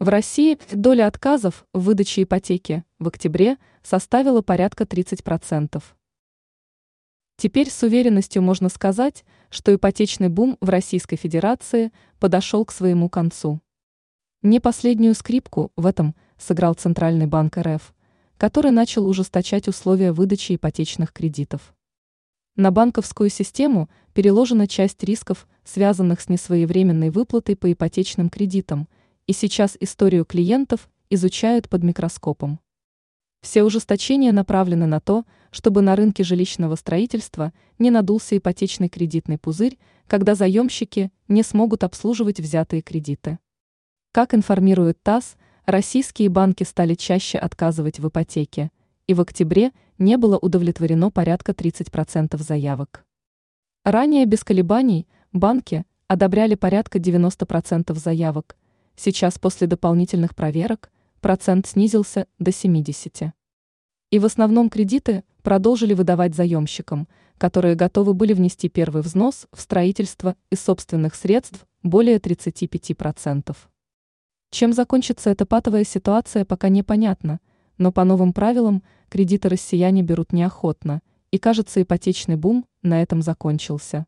В России доля отказов в выдаче ипотеки в октябре составила порядка 30%. Теперь с уверенностью можно сказать, что ипотечный бум в Российской Федерации подошел к своему концу. Не последнюю скрипку в этом сыграл Центральный банк РФ, который начал ужесточать условия выдачи ипотечных кредитов. На банковскую систему переложена часть рисков, связанных с несвоевременной выплатой по ипотечным кредитам, и сейчас историю клиентов изучают под микроскопом. Все ужесточения направлены на то, чтобы на рынке жилищного строительства не надулся ипотечный кредитный пузырь, когда заемщики не смогут обслуживать взятые кредиты. Как информирует ТАСС, российские банки стали чаще отказывать в ипотеке, и в октябре не было удовлетворено порядка 30% заявок. Ранее без колебаний банки одобряли порядка 90% заявок, сейчас после дополнительных проверок процент снизился до 70%. И в основном кредиты продолжили выдавать заемщикам, которые готовы были внести первый взнос в строительство из собственных средств более 35%. Чем закончится эта патовая ситуация, пока непонятно, но по новым правилам кредиты россияне берут неохотно, и кажется ипотечный бум на этом закончился.